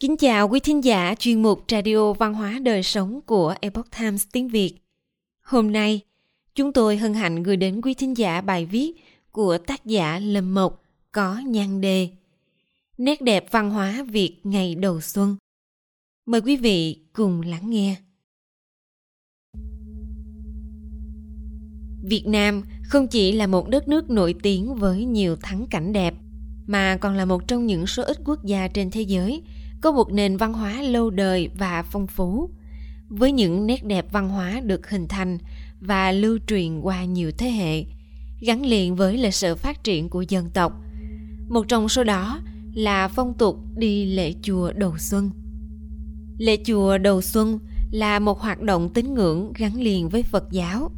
Kính chào quý thính giả chuyên mục Radio Văn hóa Đời Sống của Epoch Times tiếng Việt. Hôm nay, chúng tôi hân hạnh gửi đến quý thính giả bài viết của tác giả Lâm Mộc có nhan đề Nét đẹp văn hóa Việt ngày đầu xuân. Mời quý vị cùng lắng nghe. Việt Nam không chỉ là một đất nước nổi tiếng với nhiều thắng cảnh đẹp, mà còn là một trong những số ít quốc gia trên thế giới – có một nền văn hóa lâu đời và phong phú. Với những nét đẹp văn hóa được hình thành và lưu truyền qua nhiều thế hệ, gắn liền với lịch sử phát triển của dân tộc, một trong số đó là phong tục đi lễ chùa đầu xuân. Lễ chùa đầu xuân là một hoạt động tín ngưỡng gắn liền với phật giáo,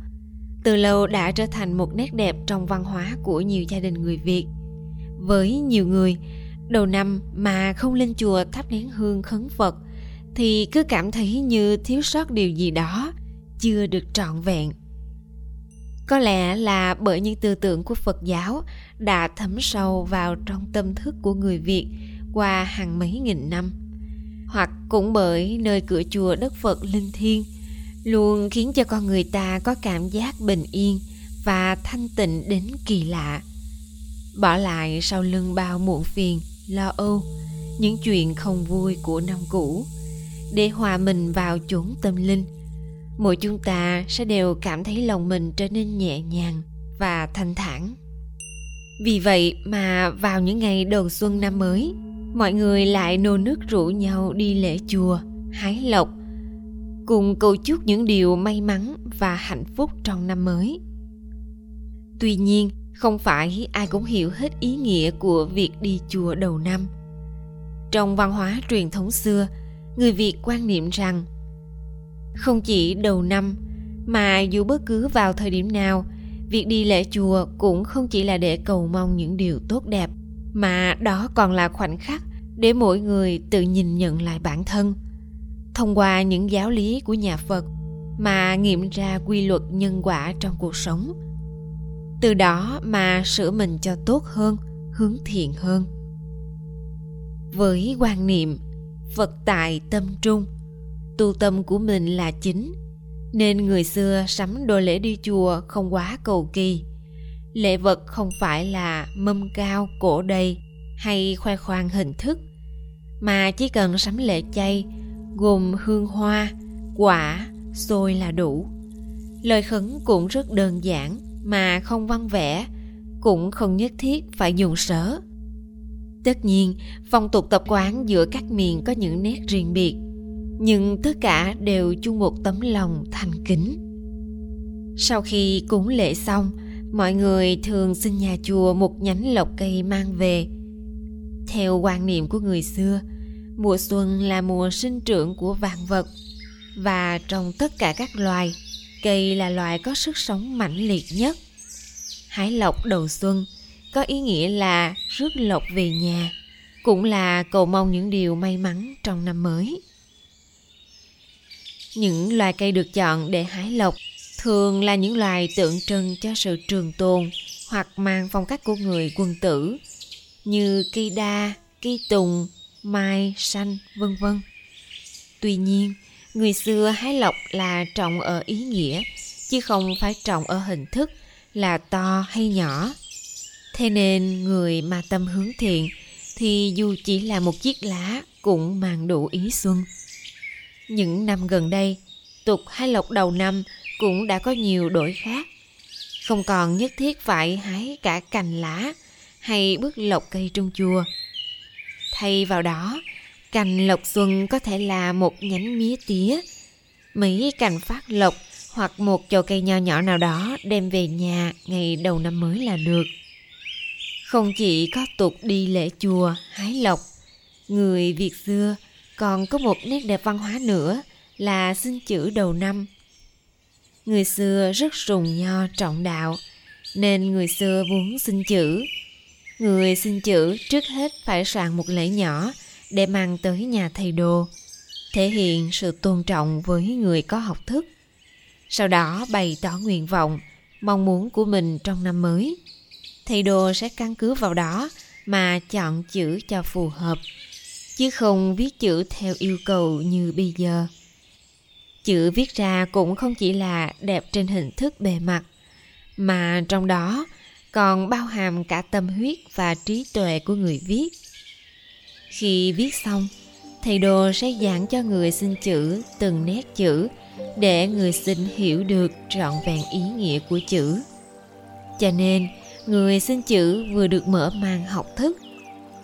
từ lâu đã trở thành một nét đẹp trong văn hóa của nhiều gia đình người việt. Với nhiều người đầu năm mà không lên chùa thắp nén hương khấn phật, thì cứ cảm thấy như thiếu sót điều gì đó, chưa được trọn vẹn. Có lẽ là bởi những tư tưởng của phật giáo đã thấm sâu vào trong tâm thức của người việt qua hàng mấy nghìn năm. Hoặc cũng bởi nơi cửa chùa đất phật linh thiêng luôn khiến cho con người ta có cảm giác bình yên và thanh tịnh đến kỳ lạ. Bỏ lại sau lưng bao muộn phiền lo âu. Những chuyện không vui của năm cũ, để hòa mình vào chốn tâm linh, mỗi chúng ta sẽ đều cảm thấy lòng mình trở nên nhẹ nhàng và thanh thản. Vì vậy mà vào những ngày đầu xuân năm mới, mọi người lại nô nước rủ nhau đi lễ chùa, hái lộc, cùng cầu chúc những điều may mắn và hạnh phúc trong năm mới. Tuy nhiên không phải ai cũng hiểu hết ý nghĩa của việc đi chùa đầu năm. Trong văn hóa truyền thống xưa, người việt quan niệm rằng không chỉ đầu năm, mà dù bất cứ vào thời điểm nào, việc đi lễ chùa cũng không chỉ là để cầu mong những điều tốt đẹp, mà đó còn là khoảnh khắc để mỗi người tự nhìn nhận lại bản thân. Thông qua những giáo lý của nhà phật mà nghiệm ra quy luật nhân quả trong cuộc sống từ đó mà sửa mình cho tốt hơn, hướng thiện hơn. Với quan niệm, phật tại tâm trung, tu tâm của mình là chính, nên người xưa sắm đồ lễ đi chùa không quá cầu kỳ. Lễ vật không phải là mâm cao, cổ đầy hay khoe khoang hình thức, mà chỉ cần sắm lễ chay, gồm hương hoa, quả, xôi là đủ. Lời khấn cũng rất đơn giản mà không văn vẽ cũng không nhất thiết phải dùng sở. Tất nhiên phong tục tập quán giữa các miền có những nét riêng biệt, nhưng tất cả đều chung một tấm lòng thành kính. Sau khi cúng lễ xong, mọi người thường xin nhà chùa một nhánh lộc cây mang về. Theo quan niệm của người xưa, mùa xuân là mùa sinh trưởng của vạn vật, và trong tất cả các loài cây là loài có sức sống mãnh liệt nhất. Hái lộc đầu xuân có ý nghĩa là rước lộc về nhà, cũng là cầu mong những điều may mắn trong năm mới. Những loài cây được chọn để hái lộc thường là những loài tượng trưng cho sự trường tồn hoặc mang phong cách của người quân tử, như cây đa cây tùng, mai xanh vân vân. Tuy nhiên người xưa hái lộc là trồng ở ý nghĩa, chứ không phải trồng ở hình thức là to hay nhỏ. Thế nên người mà tâm hướng thiện thì dù chỉ là một chiếc lá cũng mang đủ ý xuân. Những năm gần đây, tục hái lộc đầu năm cũng đã có nhiều đổi khác. Không còn nhất thiết phải hái cả cành lá hay bước lộc cây trung chùa. Thay vào đó cành lộc xuân có thể là một nhánh mía tía. Mấy cành phát lộc hoặc một chậu cây nho nhỏ nào đó đem về nhà ngày đầu năm mới là được. Không chỉ có tục đi lễ chùa, hái lộc, người việt xưa, còn có một nét đẹp văn hóa nữa là xin chữ đầu năm. Người xưa rất sùng nho trọng đạo, nên người xưa muốn xin chữ. Người xin chữ trước hết phải soạn một lễ nhỏ để mang tới nhà thầy đồ, thể hiện sự tôn trọng với người có học thức. Sau đó bày tỏ nguyện vọng, mong muốn của mình trong năm mới. Thầy đồ sẽ căn cứ vào đó mà chọn chữ cho phù hợp, chứ không viết chữ theo yêu cầu như bây giờ. Chữ viết ra cũng không chỉ là đẹp trên hình thức bề mặt, mà trong đó còn bao hàm cả tâm huyết và trí tuệ của người viết khi viết xong, thầy đồ sẽ giảng cho người xin chữ từng nét chữ để người xin hiểu được trọn vẹn ý nghĩa của chữ. Cho nên, người xin chữ vừa được mở màn học thức,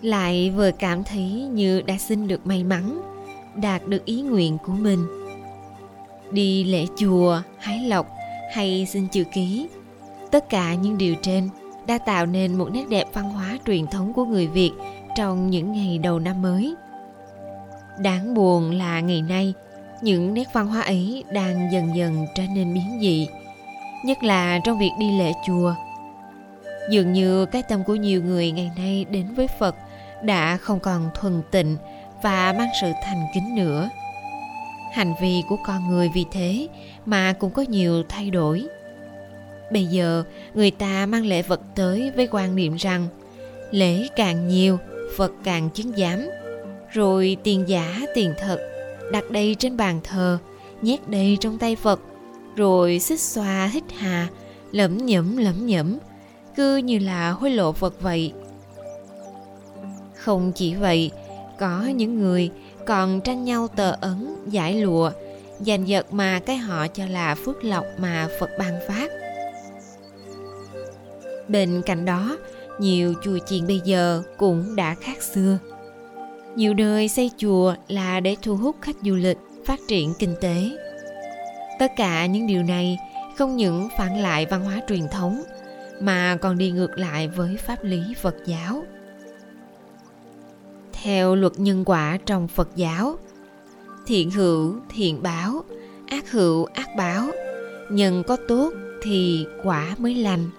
lại vừa cảm thấy như đã xin được may mắn, đạt được ý nguyện của mình. Đi lễ chùa, hái lộc hay xin chữ ký, tất cả những điều trên đã tạo nên một nét đẹp văn hóa truyền thống của người việt trong những ngày đầu năm mới. Đáng buồn là ngày nay, những nét văn hóa ấy đang dần dần trở nên biến dị, nhất là trong việc đi lễ chùa dường như cái tâm của nhiều người ngày nay đến với phật đã không còn thuần tịnh và mang sự thành kính nữa. Hành vi của con người vì thế mà cũng có nhiều thay đổi. Bây giờ, người ta mang lễ vật tới với quan niệm rằng lễ càng nhiều phật càng chứng giám. Rồi tiền giả, tiền thật, đặt đây trên bàn thờ, nhét đây trong tay phật. Rồi xích xoa, hít hà, lẩm nhẩm lẩm nhẩm, cứ như là hối lộ phật vậy. Không chỉ vậy, có những người còn tranh nhau tờ ấn, giải lụa, giành giật mà cái họ cho là phước lộc mà phật ban phát. Bên cạnh đó nhiều chùa chiền bây giờ cũng đã khác xưa. Nhiều nơi xây chùa là để thu hút khách du lịch, phát triển kinh tế. Tất cả những điều này không những phản lại văn hóa truyền thống, mà còn đi ngược lại với pháp lý phật giáo. Theo luật nhân quả trong phật giáo, thiện hữu thiện báo, ác hữu ác báo, nhân có tốt thì quả mới lành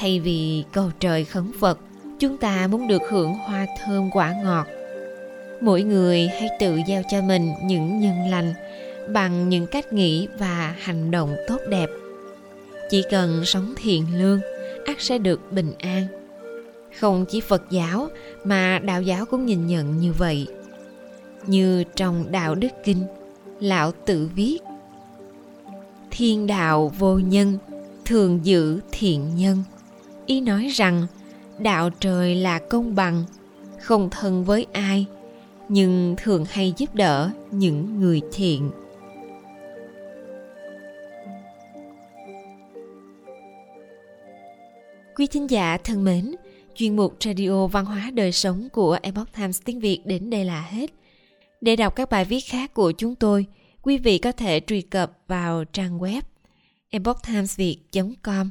thay vì cầu trời khấn phật, chúng ta muốn được hưởng hoa thơm quả ngọt. Mỗi người hãy tự gieo cho mình những nhân lành bằng những cách nghĩ và hành động tốt đẹp. Chỉ cần sống thiện lương ắt sẽ được bình an. Không chỉ phật giáo mà đạo giáo cũng nhìn nhận như vậy. Như trong đạo đức kinh, lão tự viết, thiên đạo vô nhân, thường giữ thiện nhân ý nói rằng, đạo trời là công bằng, không thân với ai, nhưng thường hay giúp đỡ những người thiện. Quý thính giả thân mến, chuyên mục radio văn hóa đời sống của epoch times tiếng việt đến đây là hết. Để đọc các bài viết khác của chúng tôi, quý vị có thể truy cập vào trang web epochtimesviet com